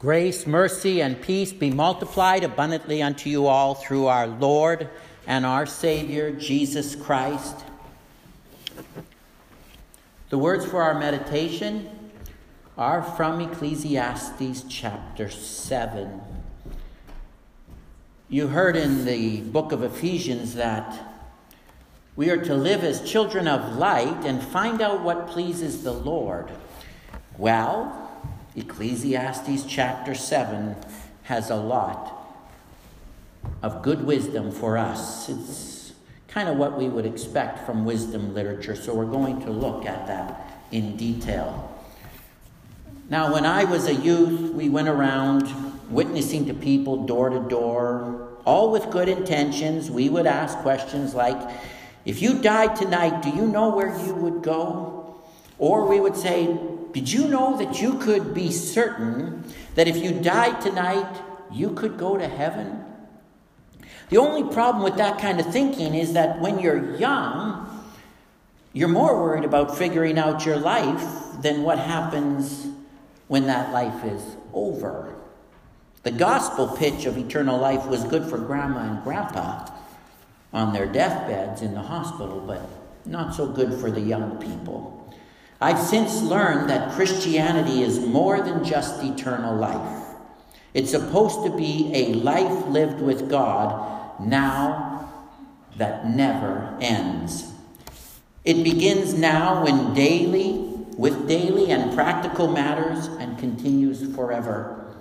Grace, mercy, and peace be multiplied abundantly unto you all through our Lord and our Savior, Jesus Christ. The words for our meditation are from Ecclesiastes chapter 7. You heard in the book of Ephesians that we are to live as children of light and find out what pleases the Lord. Well, Ecclesiastes chapter 7 has a lot of good wisdom for us. It's kind of what we would expect from wisdom literature, so we're going to look at that in detail. Now, when I was a youth, we went around witnessing to people door to door, all with good intentions. We would ask questions like, If you died tonight, do you know where you would go? Or we would say, did you know that you could be certain that if you died tonight, you could go to heaven? The only problem with that kind of thinking is that when you're young, you're more worried about figuring out your life than what happens when that life is over. The gospel pitch of eternal life was good for grandma and grandpa on their deathbeds in the hospital, but not so good for the young people. I've since learned that Christianity is more than just eternal life. It's supposed to be a life lived with God now that never ends. It begins now in daily, with daily and practical matters and continues forever.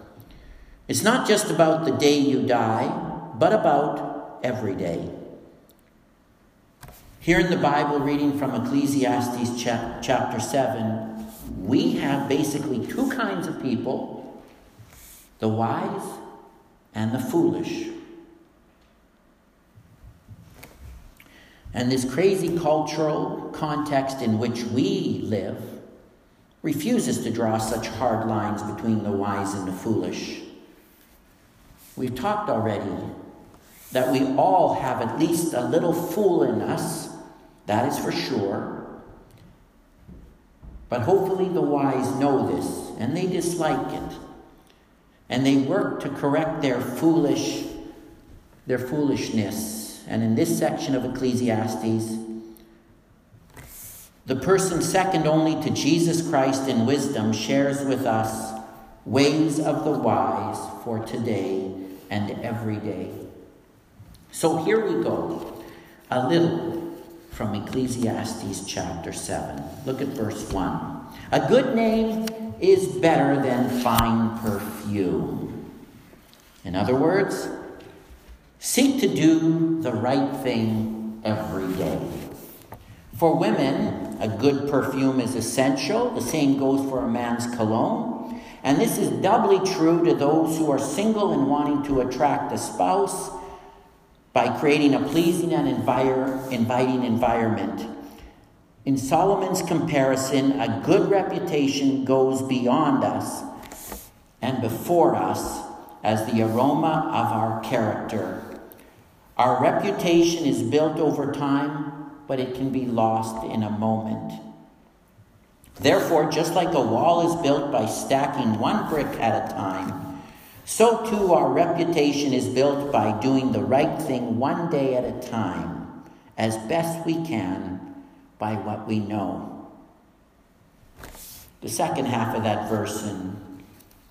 It's not just about the day you die, but about every day. Here in the Bible, reading from Ecclesiastes chapter 7, we have basically two kinds of people the wise and the foolish. And this crazy cultural context in which we live refuses to draw such hard lines between the wise and the foolish. We've talked already that we all have at least a little fool in us, that is for sure. But hopefully the wise know this and they dislike it. And they work to correct their foolish their foolishness. And in this section of Ecclesiastes, the person second only to Jesus Christ in wisdom shares with us ways of the wise for today and every day. So here we go. A little from Ecclesiastes chapter 7. Look at verse 1. A good name is better than fine perfume. In other words, seek to do the right thing every day. For women, a good perfume is essential. The same goes for a man's cologne. And this is doubly true to those who are single and wanting to attract a spouse by creating a pleasing and inviting environment. In Solomon's comparison, a good reputation goes beyond us and before us as the aroma of our character. Our reputation is built over time, but it can be lost in a moment. Therefore, just like a wall is built by stacking one brick at a time, so too, our reputation is built by doing the right thing one day at a time, as best we can by what we know. The second half of that verse in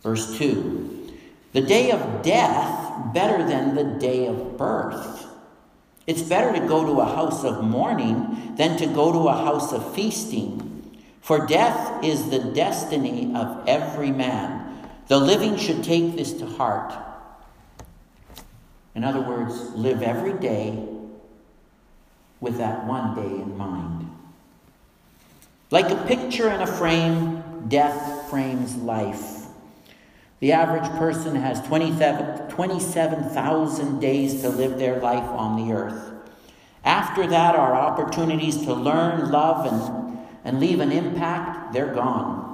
verse 2 the day of death better than the day of birth. It's better to go to a house of mourning than to go to a house of feasting. For death is the destiny of every man. The living should take this to heart. In other words, live every day with that one day in mind. Like a picture in a frame, death frames life. The average person has 27,000 days to live their life on the earth. After that, our opportunities to learn, love, and, and leave an impact, they're gone.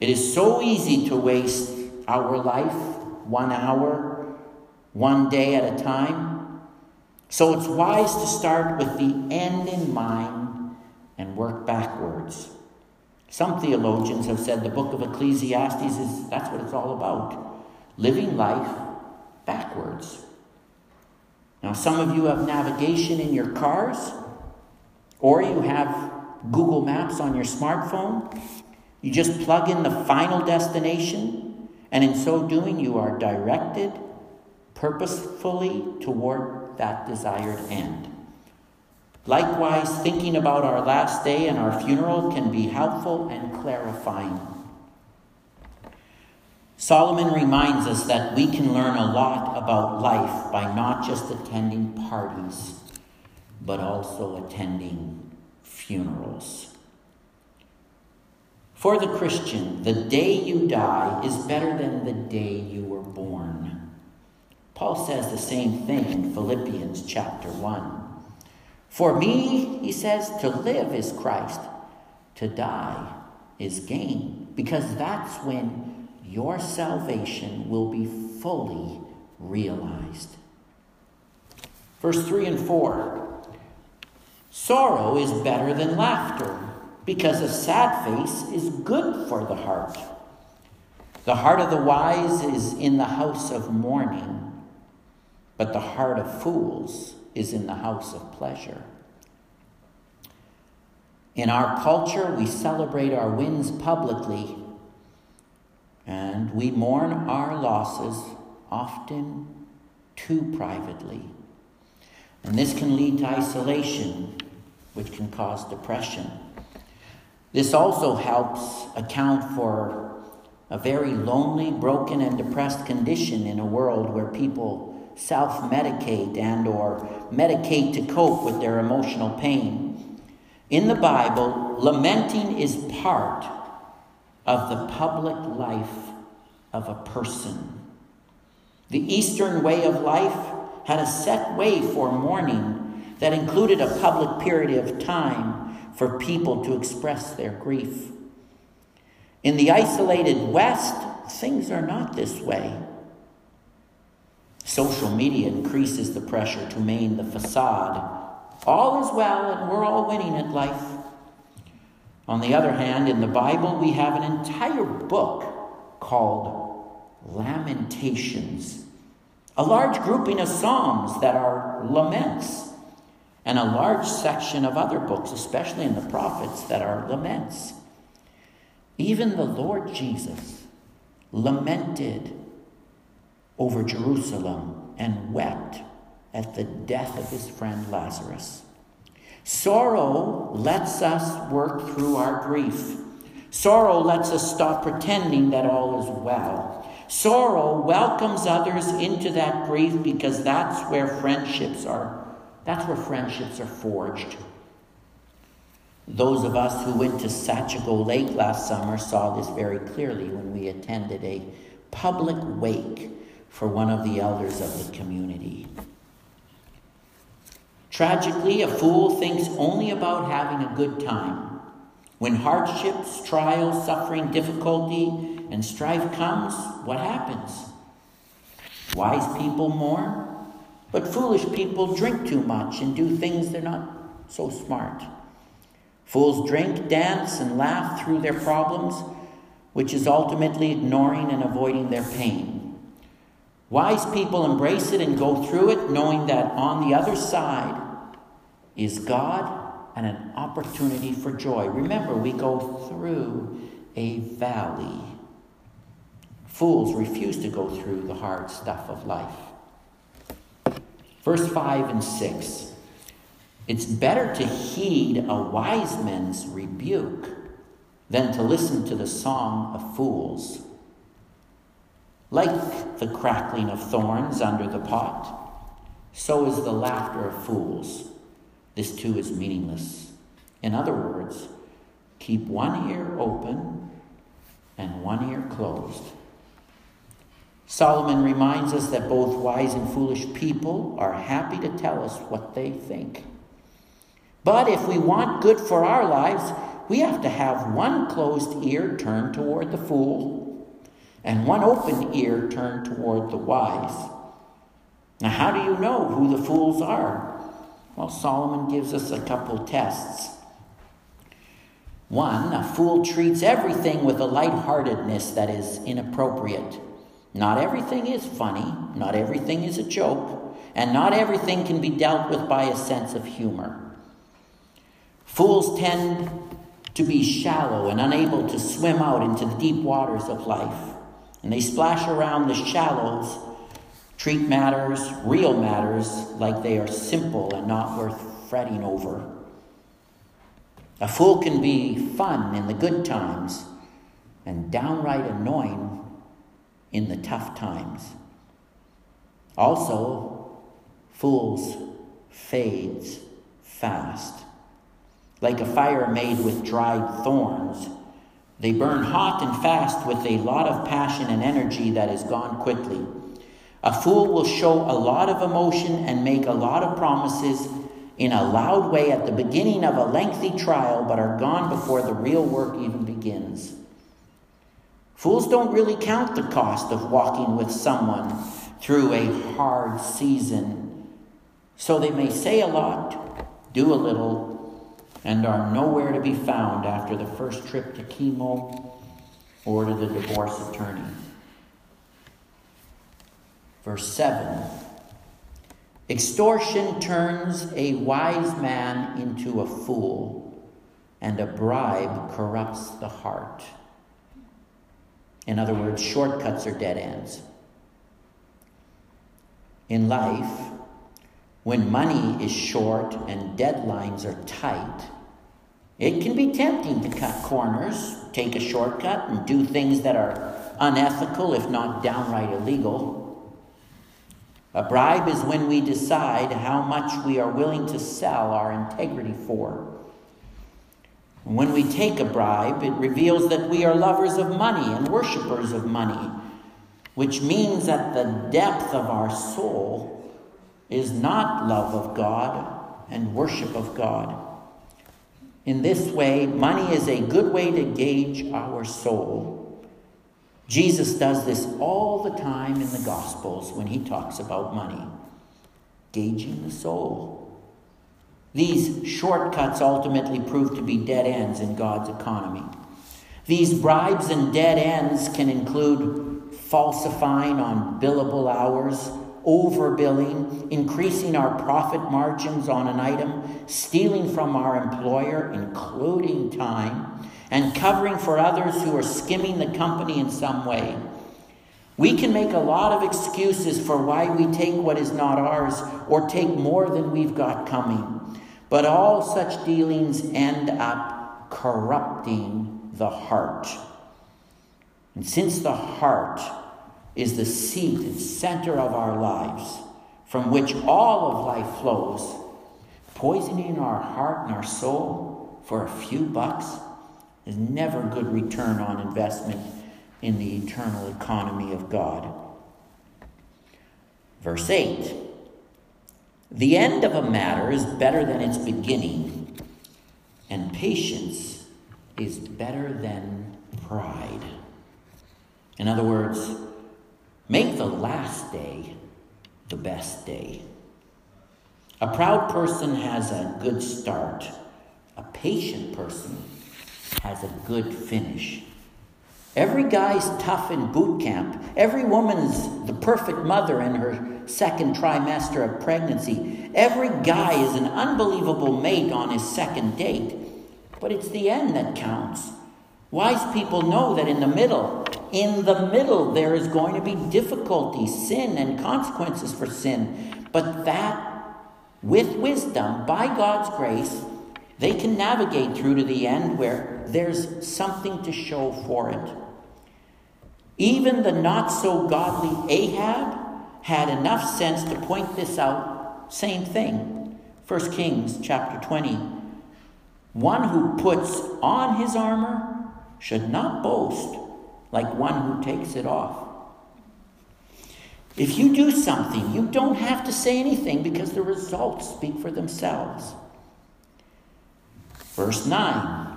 It is so easy to waste our life one hour, one day at a time. So it's wise to start with the end in mind and work backwards. Some theologians have said the book of Ecclesiastes is that's what it's all about living life backwards. Now, some of you have navigation in your cars, or you have Google Maps on your smartphone. You just plug in the final destination, and in so doing, you are directed purposefully toward that desired end. Likewise, thinking about our last day and our funeral can be helpful and clarifying. Solomon reminds us that we can learn a lot about life by not just attending parties, but also attending funerals. For the Christian, the day you die is better than the day you were born. Paul says the same thing in Philippians chapter 1. For me, he says, to live is Christ, to die is gain, because that's when your salvation will be fully realized. Verse 3 and 4 Sorrow is better than laughter, because a sad face is good for the heart. The heart of the wise is in the house of mourning, but the heart of fools is in the house of pleasure. In our culture, we celebrate our wins publicly and we mourn our losses often too privately. And this can lead to isolation, which can cause depression. This also helps account for a very lonely, broken, and depressed condition in a world where people self-medicate and or medicate to cope with their emotional pain. In the Bible, lamenting is part of the public life of a person. The Eastern way of life had a set way for mourning that included a public period of time for people to express their grief. In the isolated West, things are not this way. Social media increases the pressure to maintain the facade. All is well and we're all winning at life. On the other hand, in the Bible, we have an entire book called Lamentations, a large grouping of psalms that are laments, and a large section of other books, especially in the prophets, that are laments. Even the Lord Jesus lamented over Jerusalem and wept at the death of his friend Lazarus. Sorrow lets us work through our grief. Sorrow lets us stop pretending that all is well. Sorrow welcomes others into that grief because that's where friendships are. That's where friendships are forged. Those of us who went to Sachigo Lake last summer saw this very clearly when we attended a public wake for one of the elders of the community. Tragically, a fool thinks only about having a good time. When hardships, trials, suffering, difficulty, and strife comes, what happens? Wise people mourn, but foolish people drink too much and do things they're not so smart. Fools drink, dance, and laugh through their problems, which is ultimately ignoring and avoiding their pain. Wise people embrace it and go through it knowing that on the other side is God and an opportunity for joy. Remember, we go through a valley. Fools refuse to go through the hard stuff of life. Verse 5 and 6 It's better to heed a wise man's rebuke than to listen to the song of fools. Like the crackling of thorns under the pot, so is the laughter of fools. This too is meaningless. In other words, keep one ear open and one ear closed. Solomon reminds us that both wise and foolish people are happy to tell us what they think. But if we want good for our lives, we have to have one closed ear turned toward the fool and one open ear turned toward the wise. Now, how do you know who the fools are? Well, Solomon gives us a couple tests. One, a fool treats everything with a lightheartedness that is inappropriate. Not everything is funny, not everything is a joke, and not everything can be dealt with by a sense of humor. Fools tend to be shallow and unable to swim out into the deep waters of life, and they splash around the shallows, treat matters, real matters, like they are simple and not worth fretting over. A fool can be fun in the good times and downright annoying in the tough times. Also, fools fades fast. Like a fire made with dried thorns, they burn hot and fast with a lot of passion and energy that is gone quickly. A fool will show a lot of emotion and make a lot of promises in a loud way at the beginning of a lengthy trial, but are gone before the real work even begins. Fools don't really count the cost of walking with someone through a hard season. So they may say a lot, do a little, and are nowhere to be found after the first trip to chemo or to the divorce attorney. Verse 7 Extortion turns a wise man into a fool, and a bribe corrupts the heart. In other words, shortcuts are dead ends. In life, when money is short and deadlines are tight, it can be tempting to cut corners, take a shortcut, and do things that are unethical, if not downright illegal. A bribe is when we decide how much we are willing to sell our integrity for. When we take a bribe, it reveals that we are lovers of money and worshippers of money, which means that the depth of our soul is not love of God and worship of God. In this way, money is a good way to gauge our soul Jesus does this all the time in the Gospels when he talks about money, gauging the soul. These shortcuts ultimately prove to be dead ends in God's economy. These bribes and dead ends can include falsifying on billable hours, overbilling, increasing our profit margins on an item, stealing from our employer, including time and covering for others who are skimming the company in some way. We can make a lot of excuses for why we take what is not ours or take more than we've got coming. But all such dealings end up corrupting the heart. And since the heart is the seat and center of our lives, from which all of life flows, poisoning our heart and our soul for a few bucks is never good return on investment in the eternal economy of God. Verse 8 The end of a matter is better than its beginning, and patience is better than pride. In other words, make the last day the best day. A proud person has a good start, a patient person has a good finish. Every guy's tough in boot camp. Every woman's the perfect mother in her second trimester of pregnancy. Every guy is an unbelievable mate on his second date. But it's the end that counts. Wise people know that in the middle, in the middle, there is going to be difficulty, sin, and consequences for sin. But that, with wisdom, by God's grace, they can navigate through to the end where there's something to show for it. Even the not so godly Ahab had enough sense to point this out. Same thing. 1 Kings chapter 20. One who puts on his armor should not boast like one who takes it off. If you do something, you don't have to say anything because the results speak for themselves. Verse 9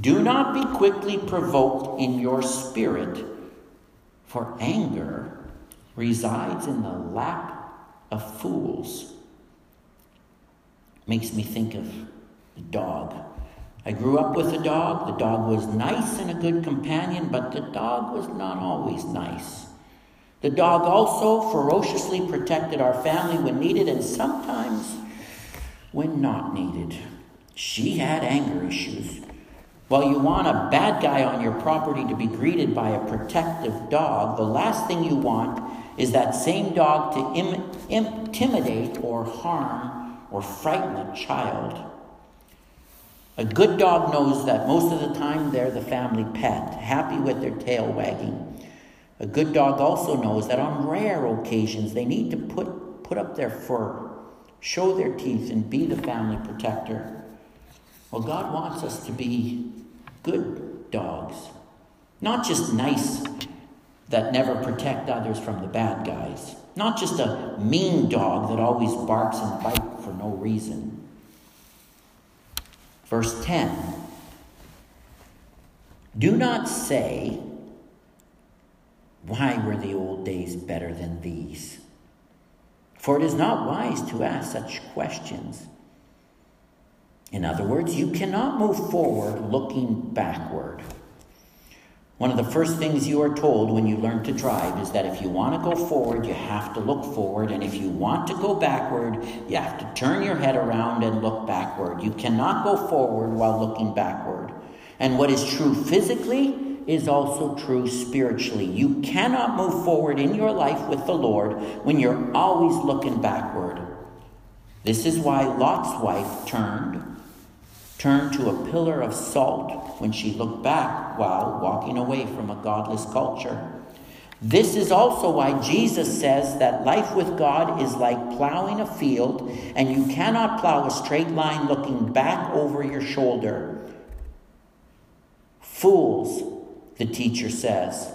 Do not be quickly provoked in your spirit, for anger resides in the lap of fools. Makes me think of the dog. I grew up with a dog. The dog was nice and a good companion, but the dog was not always nice. The dog also ferociously protected our family when needed and sometimes when not needed. She had anger issues. While you want a bad guy on your property to be greeted by a protective dog, the last thing you want is that same dog to Im- intimidate or harm or frighten a child. A good dog knows that most of the time they're the family pet, happy with their tail wagging. A good dog also knows that on rare occasions they need to put, put up their fur, show their teeth, and be the family protector. Well, God wants us to be good dogs, not just nice that never protect others from the bad guys, not just a mean dog that always barks and bites for no reason. Verse 10 Do not say, Why were the old days better than these? For it is not wise to ask such questions. In other words, you cannot move forward looking backward. One of the first things you are told when you learn to drive is that if you want to go forward, you have to look forward. And if you want to go backward, you have to turn your head around and look backward. You cannot go forward while looking backward. And what is true physically is also true spiritually. You cannot move forward in your life with the Lord when you're always looking backward. This is why Lot's wife turned turned to a pillar of salt when she looked back while walking away from a godless culture. This is also why Jesus says that life with God is like plowing a field, and you cannot plow a straight line looking back over your shoulder. Fools, the teacher says,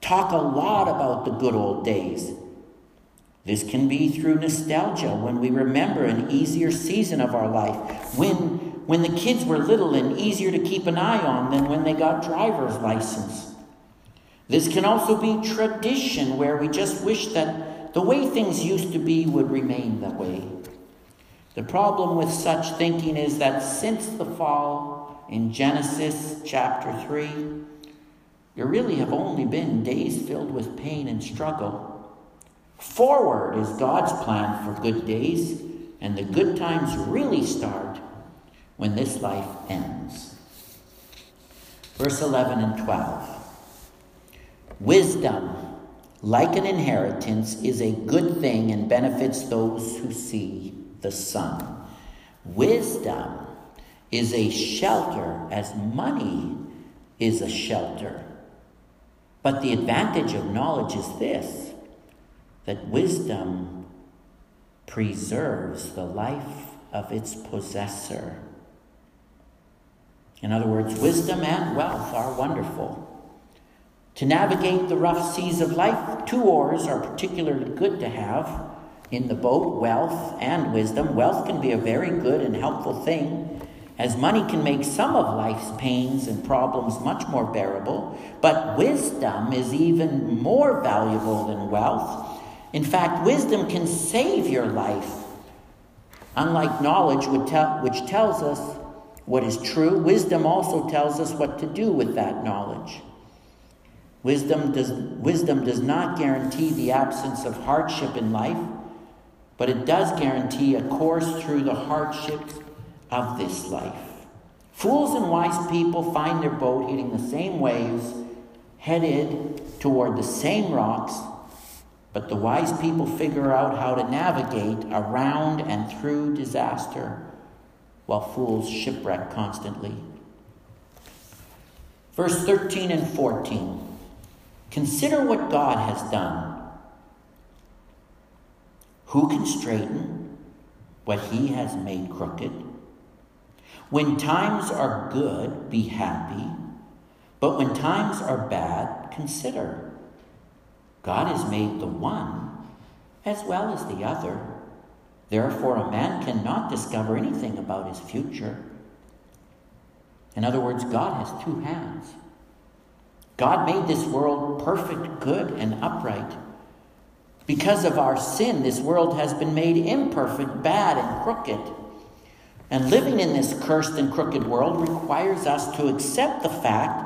talk a lot about the good old days. This can be through nostalgia when we remember an easier season of our life, when when the kids were little and easier to keep an eye on than when they got driver's license. This can also be tradition where we just wish that the way things used to be would remain that way. The problem with such thinking is that since the fall in Genesis chapter 3, there really have only been days filled with pain and struggle. Forward is God's plan for good days, and the good times really start when this life ends. Verse 11 and 12. Wisdom, like an inheritance, is a good thing and benefits those who see the sun. Wisdom is a shelter as money is a shelter. But the advantage of knowledge is this that wisdom preserves the life of its possessor. In other words, wisdom and wealth are wonderful. To navigate the rough seas of life, two oars are particularly good to have in the boat wealth and wisdom. Wealth can be a very good and helpful thing, as money can make some of life's pains and problems much more bearable. But wisdom is even more valuable than wealth. In fact, wisdom can save your life, unlike knowledge, which tells us what is true. Wisdom also tells us what to do with that knowledge. Wisdom does, wisdom does not guarantee the absence of hardship in life, but it does guarantee a course through the hardships of this life. Fools and wise people find their boat hitting the same waves, headed toward the same rocks, but the wise people figure out how to navigate around and through disaster while fools shipwreck constantly. Verse 13 and 14 Consider what God has done. Who can straighten what he has made crooked? When times are good, be happy. But when times are bad, consider. God has made the one as well as the other. Therefore, a man cannot discover anything about his future. In other words, God has two hands. God made this world perfect, good, and upright. Because of our sin, this world has been made imperfect, bad, and crooked. And living in this cursed and crooked world requires us to accept the fact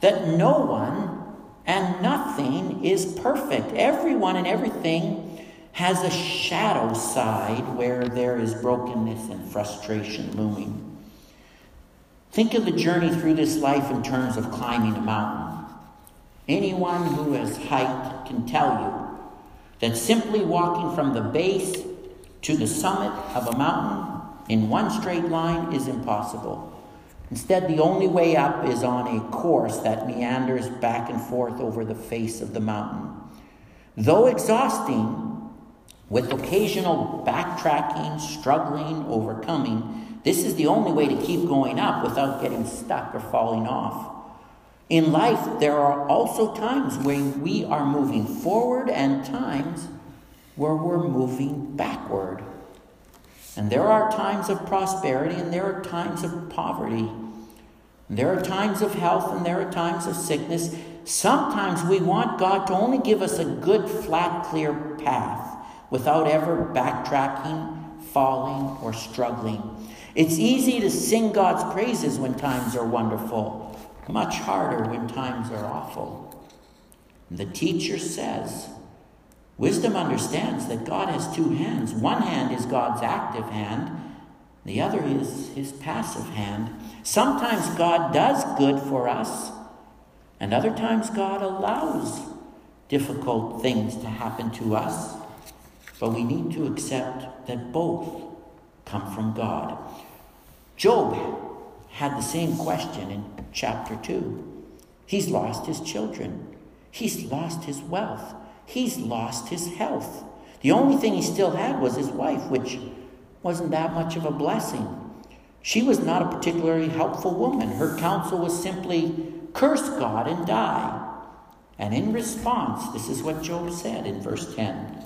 that no one and nothing is perfect. Everyone and everything has a shadow side where there is brokenness and frustration looming. Think of the journey through this life in terms of climbing a mountain. Anyone who has hiked can tell you that simply walking from the base to the summit of a mountain in one straight line is impossible. Instead, the only way up is on a course that meanders back and forth over the face of the mountain. Though exhausting, with occasional backtracking, struggling, overcoming, this is the only way to keep going up without getting stuck or falling off. In life, there are also times when we are moving forward and times where we're moving backward. And there are times of prosperity and there are times of poverty. There are times of health and there are times of sickness. Sometimes we want God to only give us a good, flat, clear path without ever backtracking, falling, or struggling. It's easy to sing God's praises when times are wonderful, much harder when times are awful. The teacher says, Wisdom understands that God has two hands. One hand is God's active hand, the other is his passive hand. Sometimes God does good for us, and other times God allows difficult things to happen to us. But we need to accept that both come from God. Job had the same question in chapter 2. He's lost his children, he's lost his wealth, he's lost his health. The only thing he still had was his wife, which wasn't that much of a blessing. She was not a particularly helpful woman. Her counsel was simply curse God and die. And in response, this is what Job said in verse 10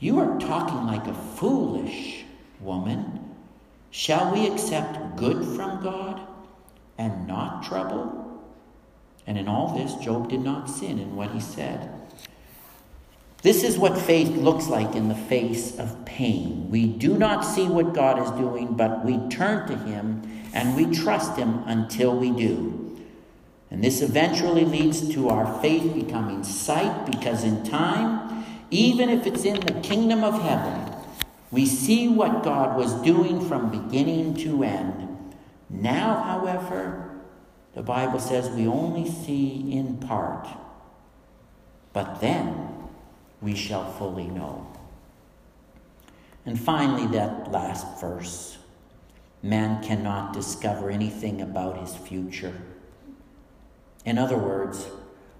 You are talking like a foolish woman. Shall we accept good from God and not trouble? And in all this, Job did not sin in what he said. This is what faith looks like in the face of pain. We do not see what God is doing, but we turn to Him and we trust Him until we do. And this eventually leads to our faith becoming sight because in time, even if it's in the kingdom of heaven, we see what God was doing from beginning to end. Now, however, the Bible says we only see in part. But then, we shall fully know. And finally, that last verse man cannot discover anything about his future. In other words,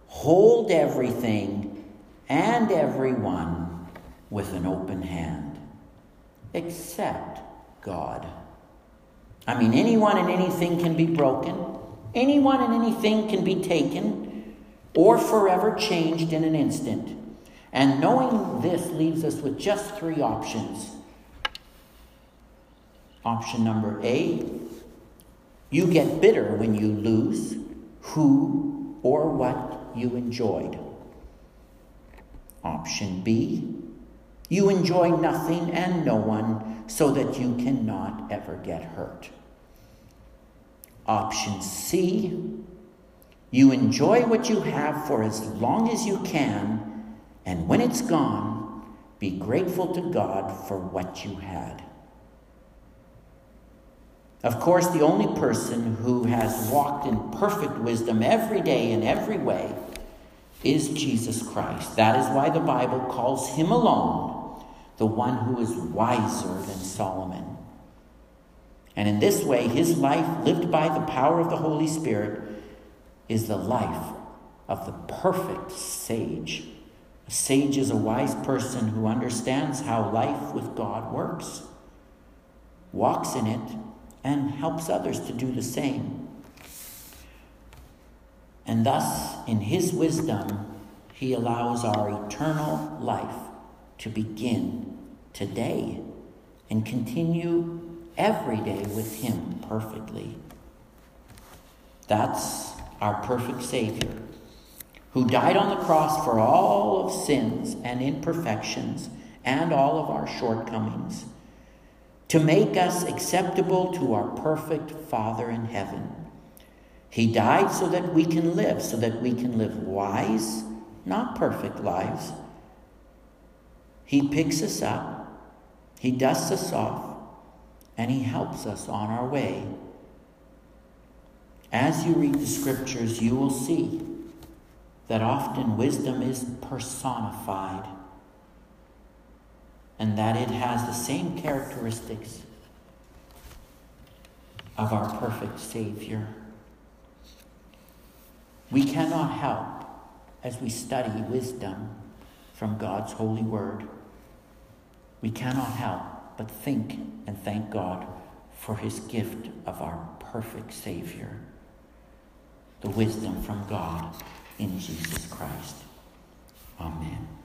hold everything and everyone with an open hand, except God. I mean, anyone and anything can be broken, anyone and anything can be taken, or forever changed in an instant. And knowing this leaves us with just three options. Option number A you get bitter when you lose who or what you enjoyed. Option B you enjoy nothing and no one so that you cannot ever get hurt. Option C you enjoy what you have for as long as you can and when it's gone, be grateful to God for what you had. Of course, the only person who has walked in perfect wisdom every day in every way is Jesus Christ. That is why the Bible calls him alone the one who is wiser than Solomon. And in this way, his life, lived by the power of the Holy Spirit, is the life of the perfect sage a sage is a wise person who understands how life with God works, walks in it, and helps others to do the same. And thus, in his wisdom, he allows our eternal life to begin today and continue every day with him perfectly. That's our perfect Savior who died on the cross for all of sins and imperfections and all of our shortcomings. to make us acceptable to our perfect Father in heaven. He died so that we can live, so that we can live wise, not perfect lives. He picks us up, He dusts us off, and He helps us on our way. As you read the scriptures, you will see that often wisdom is personified and that it has the same characteristics of our perfect Savior. We cannot help, as we study wisdom from God's holy word, we cannot help but think and thank God for his gift of our perfect Savior, the wisdom from God in Jesus Christ. Amen.